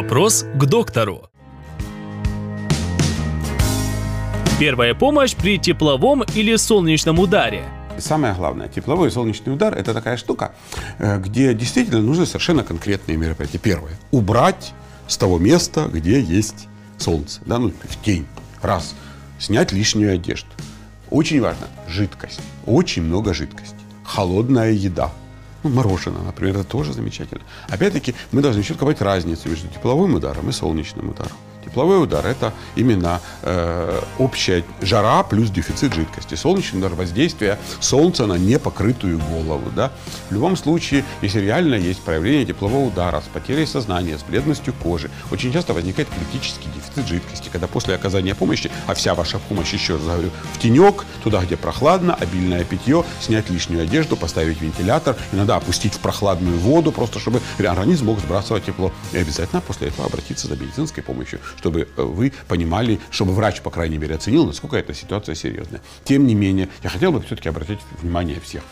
Вопрос к доктору. Первая помощь при тепловом или солнечном ударе. Самое главное, тепловой и солнечный удар – это такая штука, э, где действительно нужны совершенно конкретные мероприятия. Первое – убрать с того места, где есть солнце, да, ну, в тень. Раз. Снять лишнюю одежду. Очень важно – жидкость. Очень много жидкости. Холодная еда. Ну, мороженое, например, это тоже замечательно. Опять-таки, мы должны четко понять разницу между тепловым ударом и солнечным ударом. Тепловой удар – это именно э, общая жара плюс дефицит жидкости. Солнечный удар – воздействие солнца на непокрытую голову. Да? В любом случае, если реально есть проявление теплового удара с потерей сознания, с бледностью кожи, очень часто возникает критический дефицит жидкости, когда после оказания помощи, а вся ваша помощь, еще раз говорю, в тенек, туда, где прохладно, обильное питье, снять лишнюю одежду, поставить вентилятор, иногда опустить в прохладную воду, просто чтобы организм мог сбрасывать тепло. И обязательно после этого обратиться за медицинской помощью, чтобы э, вы понимали, чтобы врач, по крайней мере, оценил, насколько эта ситуация серьезная. Тем не менее, я хотел бы все-таки обратить внимание всех.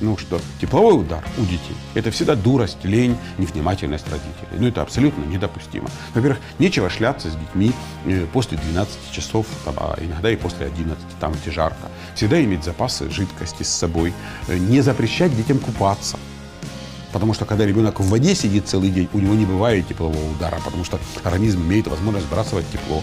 Ну что, тепловой удар у детей – это всегда дурость, лень, невнимательность родителей. Ну это абсолютно недопустимо. Во-первых, нечего шляться с детьми э, после 12 часов, там, а иногда и после 11, там где жарко. Всегда иметь запасы жидкости с собой. Э, не запрещать детям купаться. Потому что когда ребенок в воде сидит целый день, у него не бывает теплового удара, потому что организм имеет возможность сбрасывать тепло,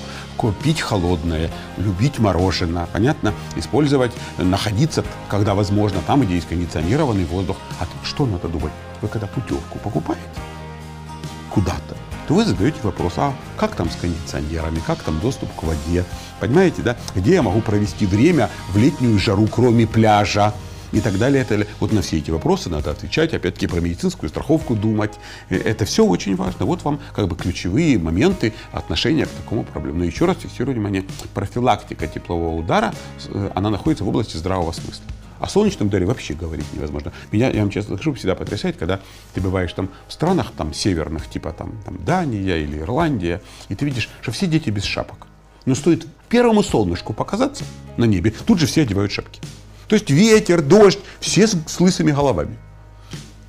пить холодное, любить мороженое, понятно? Использовать, находиться, когда возможно, там, где есть кондиционированный воздух. А тут что надо думать? Вы когда путевку покупаете куда-то, то вы задаете вопрос, а как там с кондиционерами, как там доступ к воде, понимаете, да? Где я могу провести время в летнюю жару, кроме пляжа? И так далее. Это, вот на все эти вопросы надо отвечать, опять-таки про медицинскую страховку думать. Э, это все очень важно. Вот вам как бы ключевые моменты отношения к такому проблему. Но еще раз фиксирую внимание, профилактика теплового удара, э, она находится в области здравого смысла. О солнечном ударе вообще говорить невозможно. Меня, я вам честно скажу, всегда потрясает, когда ты бываешь там в странах там северных, типа там, там Дания или Ирландия, и ты видишь, что все дети без шапок. Но стоит первому солнышку показаться на небе, тут же все одевают шапки. То есть ветер, дождь, все с, с лысыми головами.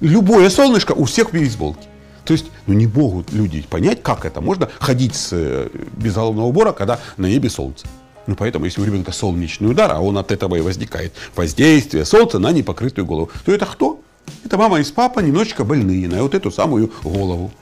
Любое солнышко у всех в бейсболке. То есть, ну не могут люди понять, как это можно ходить с, э, без головного убора, когда на небе солнце. Ну, поэтому, если у ребенка солнечный удар, а он от этого и возникает воздействие солнца на непокрытую голову, то это кто? Это мама и папа немножечко больные на вот эту самую голову.